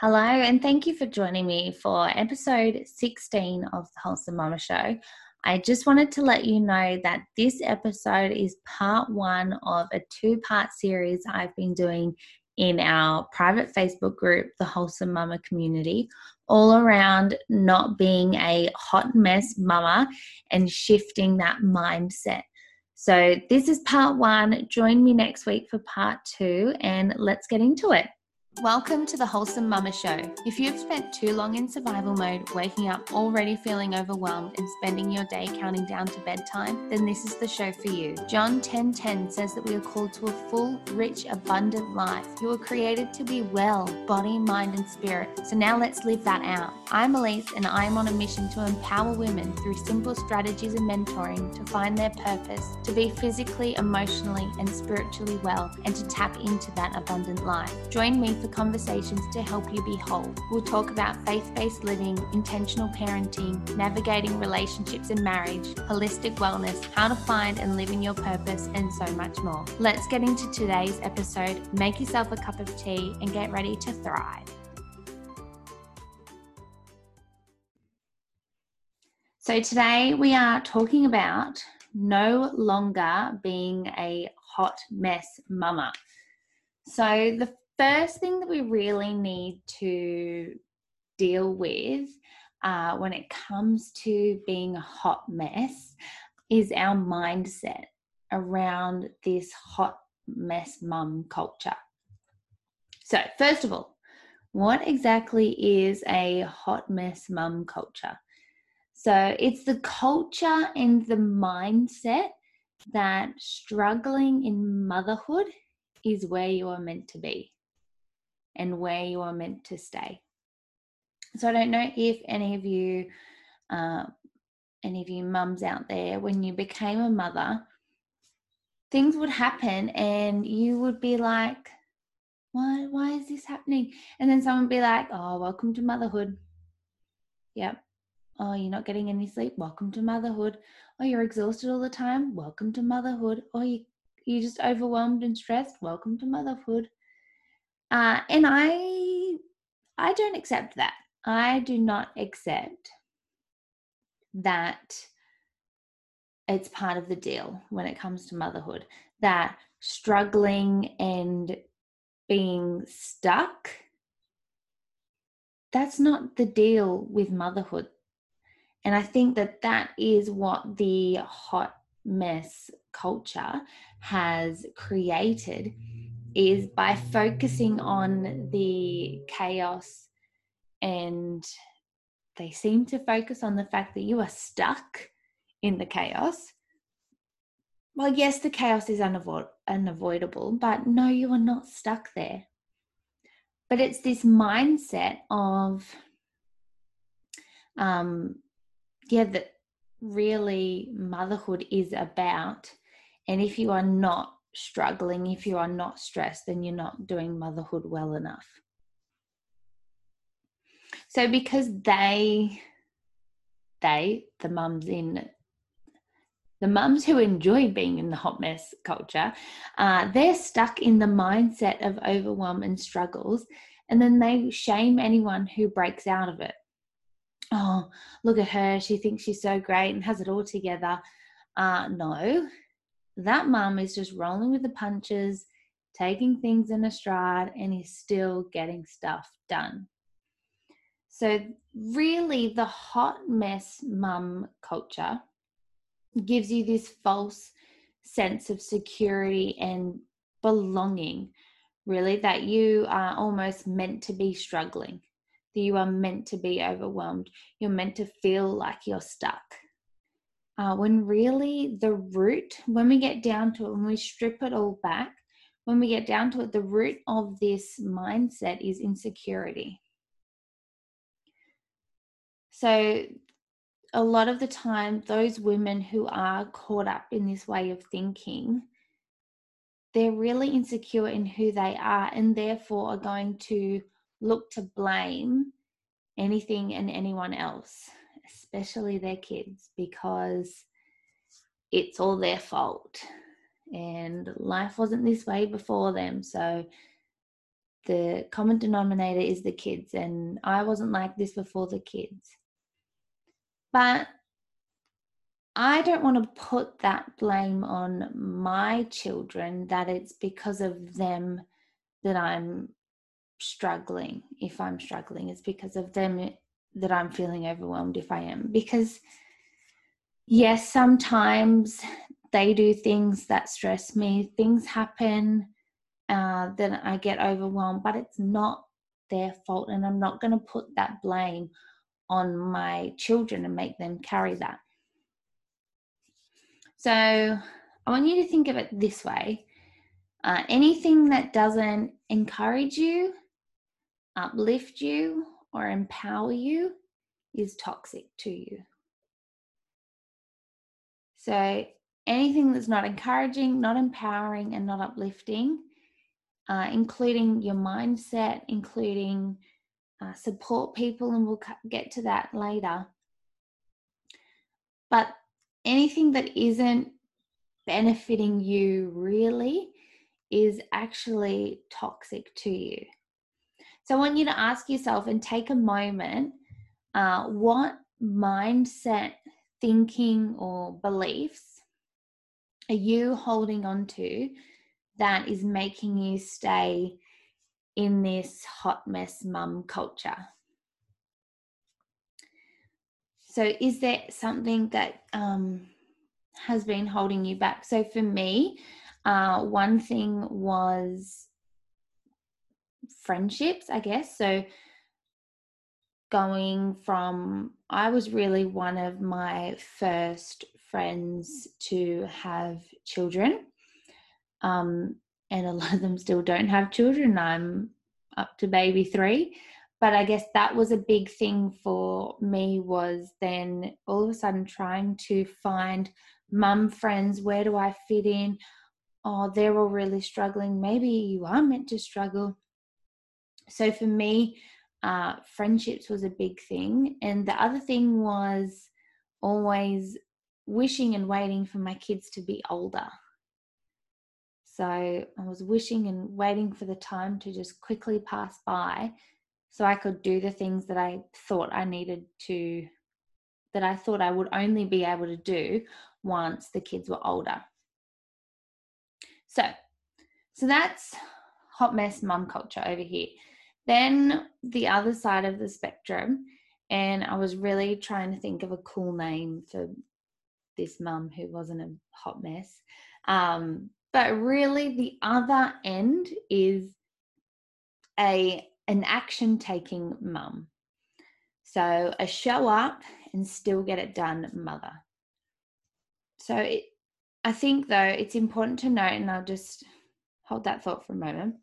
Hello, and thank you for joining me for episode 16 of the Wholesome Mumma Show. I just wanted to let you know that this episode is part one of a two part series I've been doing in our private Facebook group, the Wholesome Mumma Community, all around not being a hot mess mama and shifting that mindset. So, this is part one. Join me next week for part two, and let's get into it. Welcome to the Wholesome Mumma Show. If you've spent too long in survival mode, waking up already feeling overwhelmed and spending your day counting down to bedtime, then this is the show for you. John 10:10 10, 10 says that we are called to a full, rich, abundant life. You were created to be well, body, mind, and spirit. So now let's live that out. I'm Elise and I'm on a mission to empower women through simple strategies and mentoring to find their purpose, to be physically, emotionally, and spiritually well, and to tap into that abundant life. Join me for conversations to help you be whole. We'll talk about faith based living, intentional parenting, navigating relationships and marriage, holistic wellness, how to find and live in your purpose, and so much more. Let's get into today's episode. Make yourself a cup of tea and get ready to thrive. So, today we are talking about no longer being a hot mess mama. So, the first thing that we really need to deal with uh, when it comes to being a hot mess is our mindset around this hot mess mum culture. So, first of all, what exactly is a hot mess mum culture? So, it's the culture and the mindset that struggling in motherhood is where you are meant to be and where you are meant to stay. So I don't know if any of you, uh, any of you mums out there, when you became a mother, things would happen and you would be like, why, why is this happening? And then someone would be like, oh, welcome to motherhood. Yep. Oh, you're not getting any sleep. Welcome to motherhood. Oh, you're exhausted all the time. Welcome to motherhood. Oh, you, you're just overwhelmed and stressed. Welcome to motherhood. Uh, and I, I don't accept that. I do not accept that it's part of the deal when it comes to motherhood. That struggling and being stuck, that's not the deal with motherhood. And I think that that is what the hot mess culture has created is by focusing on the chaos and they seem to focus on the fact that you are stuck in the chaos. Well, yes, the chaos is unavo- unavoidable, but no, you are not stuck there. But it's this mindset of, um, yeah, that really motherhood is about. And if you are not struggling, if you are not stressed, then you're not doing motherhood well enough. So because they, they, the mums in, the mums who enjoy being in the hot mess culture, uh, they're stuck in the mindset of overwhelm and struggles, and then they shame anyone who breaks out of it. Oh, look at her. She thinks she's so great and has it all together. Uh, no, that mum is just rolling with the punches, taking things in a stride, and is still getting stuff done. So, really, the hot mess mum culture gives you this false sense of security and belonging, really, that you are almost meant to be struggling, that you are meant to be overwhelmed, you're meant to feel like you're stuck uh, when really the root, when we get down to it, when we strip it all back, when we get down to it, the root of this mindset is insecurity. So, a lot of the time, those women who are caught up in this way of thinking, they're really insecure in who they are and therefore are going to look to blame anything and anyone else especially their kids, because it's all their fault. And life wasn't this way before them. So the common denominator is the kids, and I wasn't like this before the kids. But I don't want to put that blame on my children that it's because of them that I'm struggling. If I'm struggling, it's because of them that I'm feeling overwhelmed if I am. Because, yes, sometimes they do things that stress me, things happen, uh, then I get overwhelmed, but it's not their fault. And I'm not going to put that blame on my children and make them carry that. So I want you to think of it this way uh, anything that doesn't encourage you, uplift you, or empower you is toxic to you. So anything that's not encouraging, not empowering, and not uplifting, uh, including your mindset, including uh, support people, and we'll get to that later. But anything that isn't benefiting you really is actually toxic to you. So I want you to ask yourself and take a moment uh, what mindset, thinking, or beliefs are you holding on to that is making you stay in this hot mess mum culture? So, is there something that um, has been holding you back? So, for me, uh, one thing was friendships, I guess. So, going from, I was really one of my first friends to have children. Um, and a lot of them still don't have children. I'm up to baby three. But I guess that was a big thing for me was then all of a sudden trying to find mum friends. Where do I fit in? Oh, they're all really struggling. Maybe you are meant to struggle. So for me, uh, friendships was a big thing. And the other thing was always wishing and waiting for my kids to be older. So I was wishing and waiting for the time to just quickly pass by so I could do the things that I thought I needed to, that I thought I would only be able to do once the kids were older. So, so that's hot mess mum culture over here. Then the other side of the spectrum, and I was really trying to think of a cool name for this mum who wasn't a hot mess. Um, but really, the other end is a an action taking mum. So a show up and still get it done mother. So it, I think though it's important to note, and I'll just hold that thought for a moment.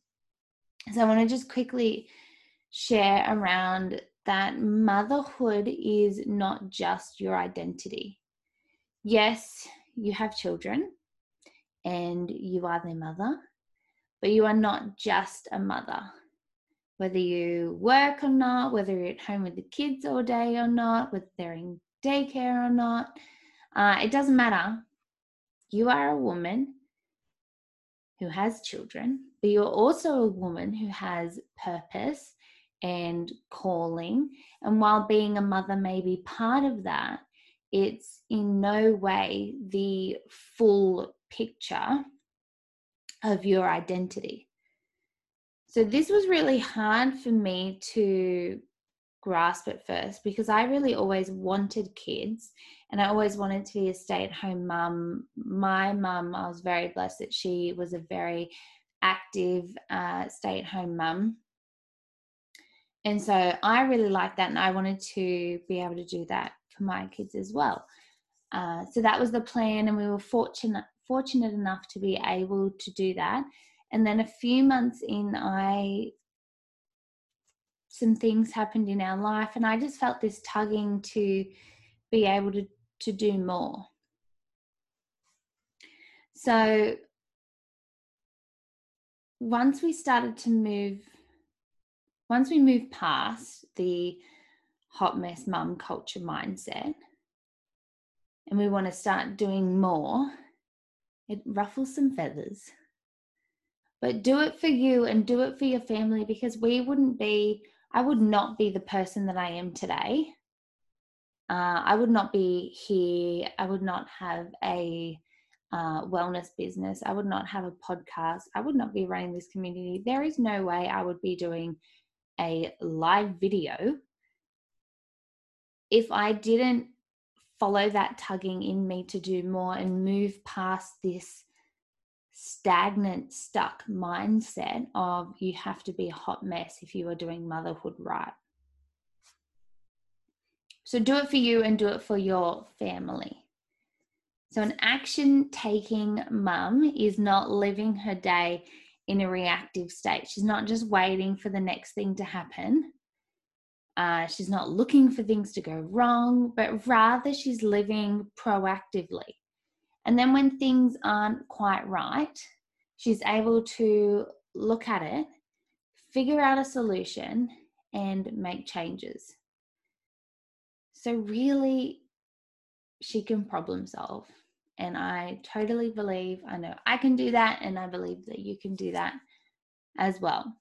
So I want to just quickly share around that motherhood is not just your identity. Yes, you have children, and you are their mother, but you are not just a mother. Whether you work or not, whether you're at home with the kids all day or not, whether they're in daycare or not, uh, it doesn't matter. You are a woman who has children, but you're also a woman who has purpose and calling. And while being a mother may be part of that, it's in no way the full picture of your identity. So, this was really hard for me to grasp at first because I really always wanted kids and I always wanted to be a stay at home mum. My mum, I was very blessed that she was a very active uh, stay at home mum. And so I really liked that and I wanted to be able to do that for my kids as well. Uh, so that was the plan, and we were fortunate fortunate enough to be able to do that. And then a few months in, I some things happened in our life, and I just felt this tugging to be able to to do more. So once we started to move, once we moved past the hot mess mum culture mindset, and we want to start doing more, it ruffles some feathers. but do it for you and do it for your family because we wouldn't be, I would not be the person that I am today. Uh, I would not be here. I would not have a uh, wellness business. I would not have a podcast. I would not be running this community. There is no way I would be doing a live video if I didn't follow that tugging in me to do more and move past this stagnant, stuck mindset of you have to be a hot mess if you are doing motherhood right. So do it for you and do it for your family. So, an action taking mum is not living her day in a reactive state. She's not just waiting for the next thing to happen. Uh, she's not looking for things to go wrong, but rather she's living proactively. And then when things aren't quite right, she's able to look at it, figure out a solution, and make changes. So, really, she can problem solve. And I totally believe, I know I can do that, and I believe that you can do that as well.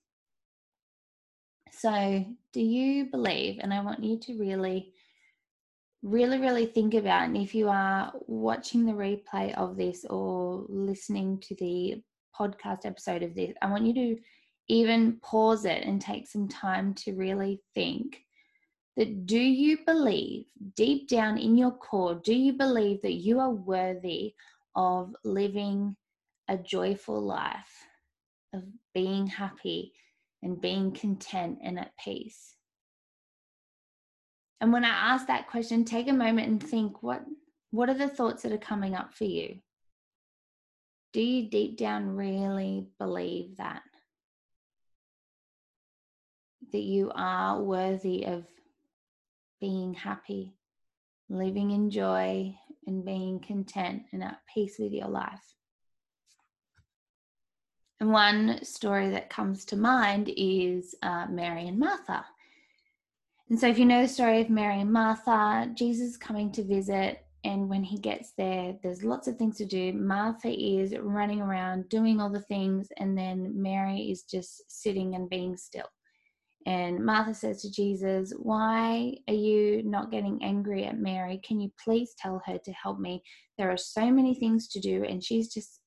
So, do you believe, and I want you to really, really, really think about, and if you are watching the replay of this or listening to the podcast episode of this, I want you to even pause it and take some time to really think that do you believe deep down in your core, do you believe that you are worthy of living a joyful life, of being happy and being content and at peace? And when I ask that question, take a moment and think what what are the thoughts that are coming up for you? Do you deep down really believe that? That you are worthy of being happy, living in joy, and being content and at peace with your life. And one story that comes to mind is uh, Mary and Martha. And so, if you know the story of Mary and Martha, Jesus coming to visit, and when he gets there, there's lots of things to do. Martha is running around doing all the things, and then Mary is just sitting and being still. And Martha says to Jesus, Why are you not getting angry at Mary? Can you please tell her to help me? There are so many things to do, and she's just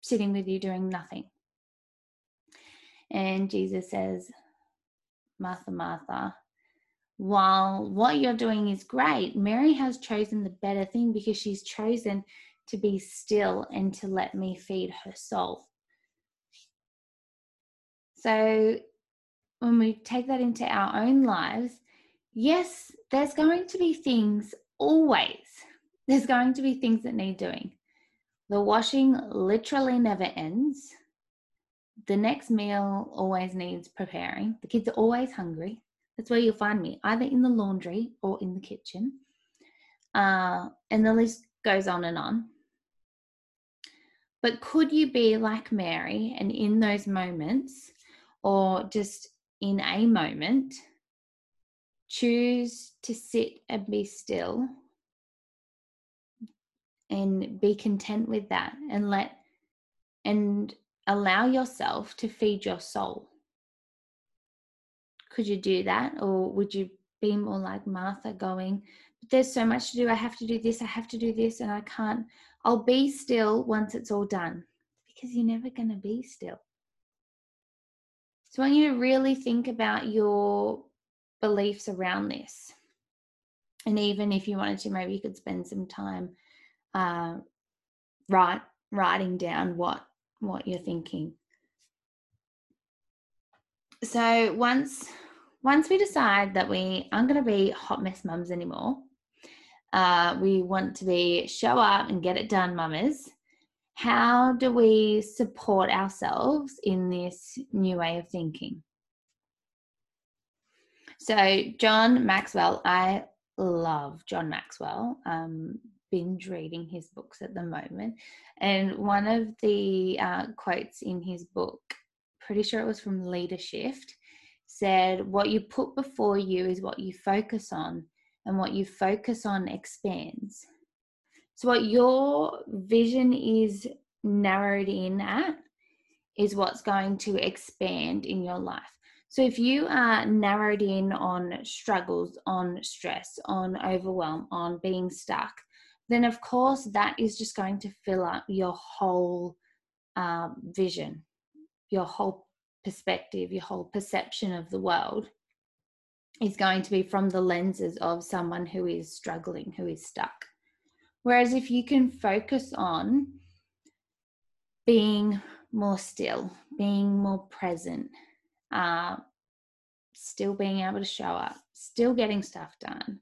sitting with you doing nothing. And Jesus says, Martha, Martha, while what you're doing is great, Mary has chosen the better thing because she's chosen to be still and to let me feed her soul. So when we take that into our own lives, yes, there's going to be things always, there's going to be things that need doing. The washing literally never ends. The next meal always needs preparing. The kids are always hungry. That's where you'll find me, either in the laundry or in the kitchen. Uh, and the list goes on and on. But could you be like Mary and in those moments, or just in a moment, choose to sit and be still and be content with that and let and allow yourself to feed your soul. Could you do that? Or would you be more like Martha going, there's so much to do. I have to do this, I have to do this, and I can't. I'll be still once it's all done because you're never going to be still. So I want you to really think about your beliefs around this. And even if you wanted to, maybe you could spend some time uh, write, writing down what what you're thinking. So once once we decide that we aren't going to be hot mess mums anymore, uh, we want to be show up and get it done mamas how do we support ourselves in this new way of thinking? So, John Maxwell, I love John Maxwell. Um, binge reading his books at the moment. And one of the uh, quotes in his book, pretty sure it was from Leadership, said, What you put before you is what you focus on, and what you focus on expands. So, what your vision is narrowed in at is what's going to expand in your life. So if you are narrowed in on struggles, on stress, on overwhelm, on being stuck, then of course that is just going to fill up your whole um, vision, your whole perspective, your whole perception of the world is going to be from the lenses of someone who is struggling, who is stuck. Whereas if you can focus on being more still, being more present, uh, still being able to show up, still getting stuff done,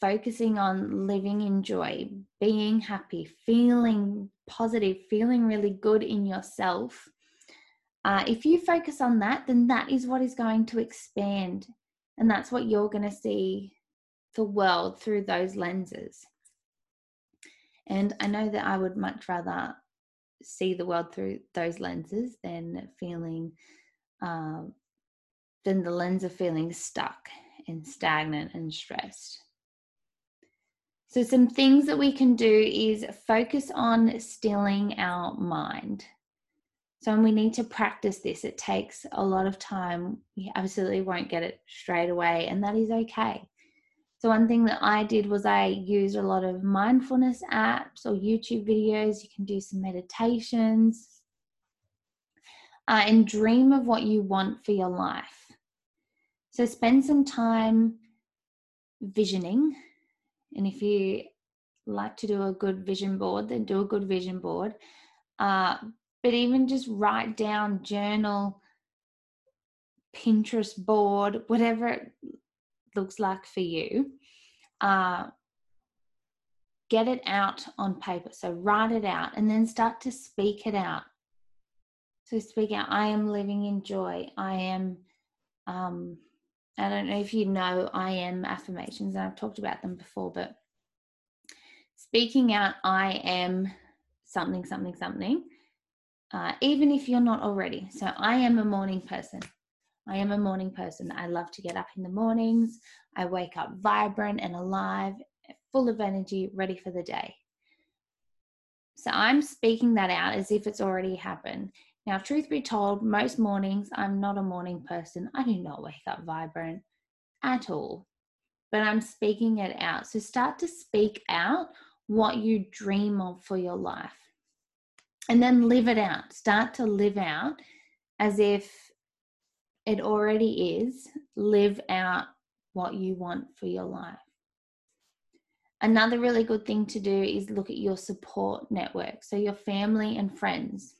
focusing on living in joy, being happy, feeling positive, feeling really good in yourself. Uh, if you focus on that, then that is what is going to expand. And that's what you're going to see the world through those lenses. And I know that I would much rather see the world through those lenses than feeling, um, than the lens of feeling stuck and stagnant and stressed. So, some things that we can do is focus on stilling our mind. So, we need to practice this. It takes a lot of time. You absolutely won't get it straight away, and that is okay. So, one thing that I did was I used a lot of mindfulness apps or YouTube videos. You can do some meditations uh, and dream of what you want for your life. So, spend some time visioning and if you like to do a good vision board, then do a good vision board. Uh, but even just write down, journal, Pinterest board, whatever it looks like for you. Uh, get it out on paper. So write it out and then start to speak it out. So speak out, I am living in joy. I am um, I don't know if you know I am affirmations, and I've talked about them before, but speaking out, I am something, something, something, uh, even if you're not already. So I am a morning person. I am a morning person. I love to get up in the mornings. I wake up vibrant and alive, full of energy, ready for the day. So I'm speaking that out as if it's already happened. Now, truth be told, most mornings I'm not a morning person. I do not wake up vibrant at all, but I'm speaking it out. So start to speak out what you dream of for your life and then live it out. Start to live out as if it already is. Live out what you want for your life. Another really good thing to do is look at your support network. So, your family and friends.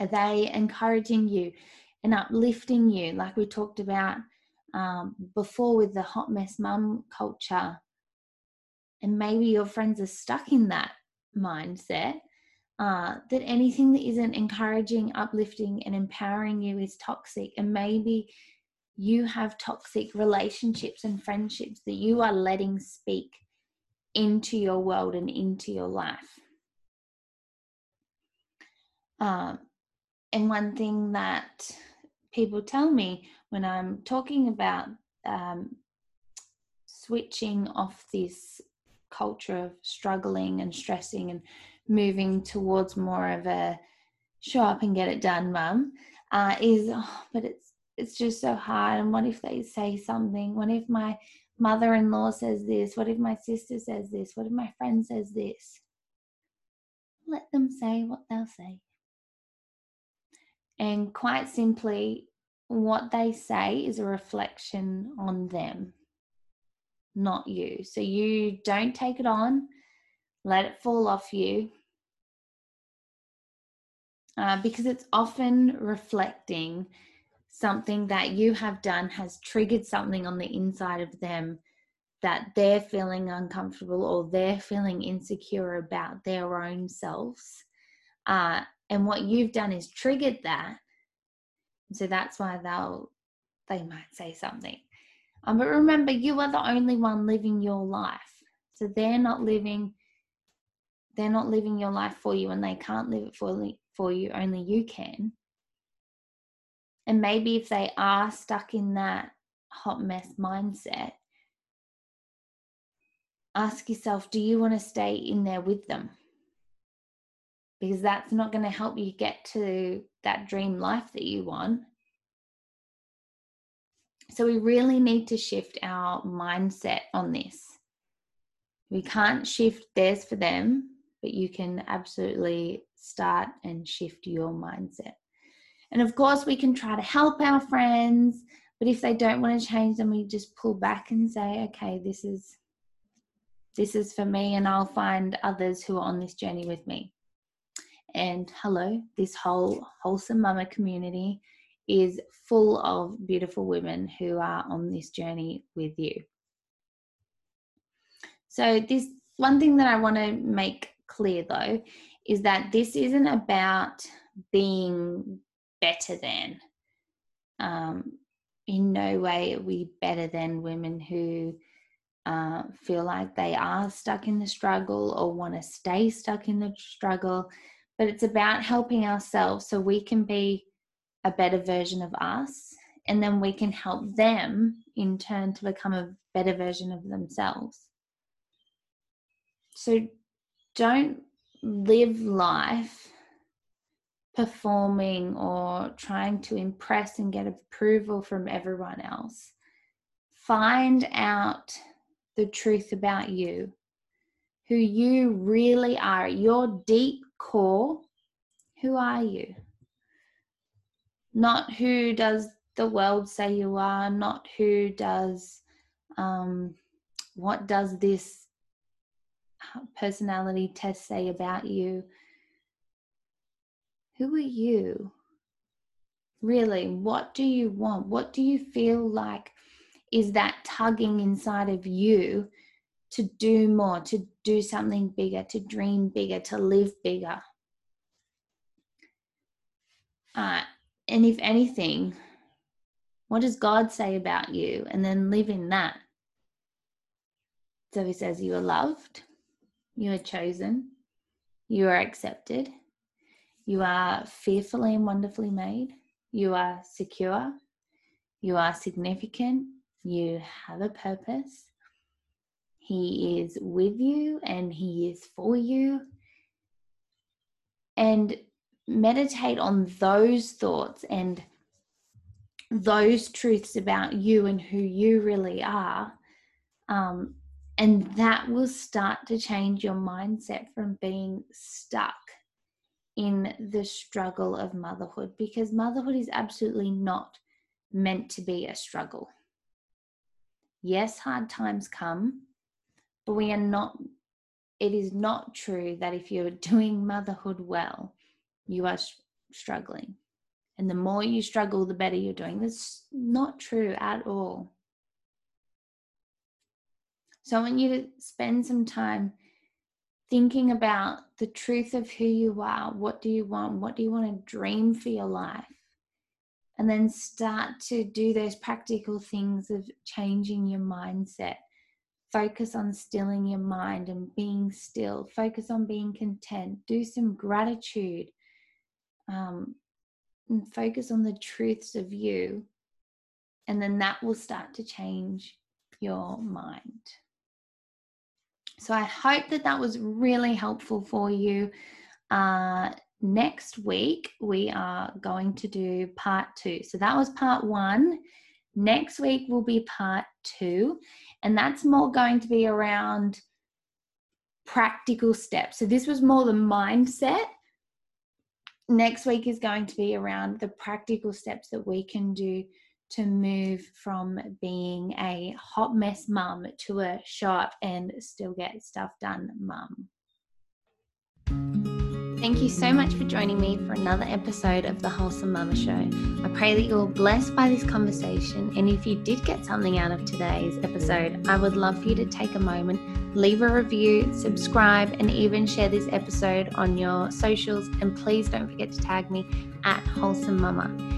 Are they encouraging you and uplifting you, like we talked about um, before with the hot mess mum culture? And maybe your friends are stuck in that mindset uh, that anything that isn't encouraging, uplifting, and empowering you is toxic. And maybe you have toxic relationships and friendships that you are letting speak into your world and into your life. Um, and one thing that people tell me when I'm talking about um, switching off this culture of struggling and stressing and moving towards more of a show up and get it done mum uh, is oh, but it's it's just so hard. And what if they say something? What if my mother-in-law says this? What if my sister says this? What if my friend says this? Let them say what they'll say. And quite simply, what they say is a reflection on them, not you. So you don't take it on, let it fall off you. Uh, because it's often reflecting something that you have done has triggered something on the inside of them that they're feeling uncomfortable or they're feeling insecure about their own selves. Uh, and what you've done is triggered that so that's why they'll they might say something um, but remember you are the only one living your life. So they're not living they're not living your life for you and they can't live it for, for you. Only you can. And maybe if they are stuck in that hot mess mindset ask yourself do you want to stay in there with them? Because that's not going to help you get to that dream life that you want. So we really need to shift our mindset on this. We can't shift theirs for them, but you can absolutely start and shift your mindset. And of course, we can try to help our friends, but if they don't want to change, then we just pull back and say, okay, this is this is for me, and I'll find others who are on this journey with me. And hello, this whole wholesome mumma community is full of beautiful women who are on this journey with you. So, this one thing that I want to make clear though is that this isn't about being better than. Um, in no way are we better than women who uh, feel like they are stuck in the struggle or want to stay stuck in the struggle. But it's about helping ourselves so we can be a better version of us. And then we can help them in turn to become a better version of themselves. So don't live life performing or trying to impress and get approval from everyone else. Find out the truth about you, who you really are, your deep core. Who are you? Not who does the world say you are, not who does, um, what does this personality test say about you? Who are you? Really, what do you want? What do you feel like is that tugging inside of you to do more, to do something bigger, to dream bigger, to live bigger? Uh, and if anything, what does God say about you? And then live in that. So he says, You are loved, you are chosen. You are accepted. You are fearfully and wonderfully made. You are secure. You are significant. You have a purpose. He is with you and He is for you. And meditate on those thoughts and those truths about you and who you really are. Um, and that will start to change your mindset from being stuck in the struggle of motherhood because motherhood is absolutely not meant to be a struggle. Yes, hard times come, but we are not, it is not true that if you're doing motherhood well, you are struggling. And the more you struggle, the better you're doing. That's not true at all. So I want you to spend some time thinking about the truth of who you are. What do you want? What do you want to dream for your life? And then start to do those practical things of changing your mindset. Focus on stilling your mind and being still. Focus on being content. Do some gratitude. Um, and focus on the truths of you. And then that will start to change your mind. So I hope that that was really helpful for you. Uh, next week, we are going to do part two. So that was part one. Next week will be part two, and that's more going to be around practical steps. So this was more the mindset. Next week is going to be around the practical steps that we can do to move from being a hot mess mum to a sharp and still get stuff done mum. Thank you so much for joining me for another episode of the Wholesome Mumma Show. I pray that you're blessed by this conversation. And if you did get something out of today's episode, I would love for you to take a moment, leave a review, subscribe, and even share this episode on your socials. And please don't forget to tag me at Wholesome Mumma.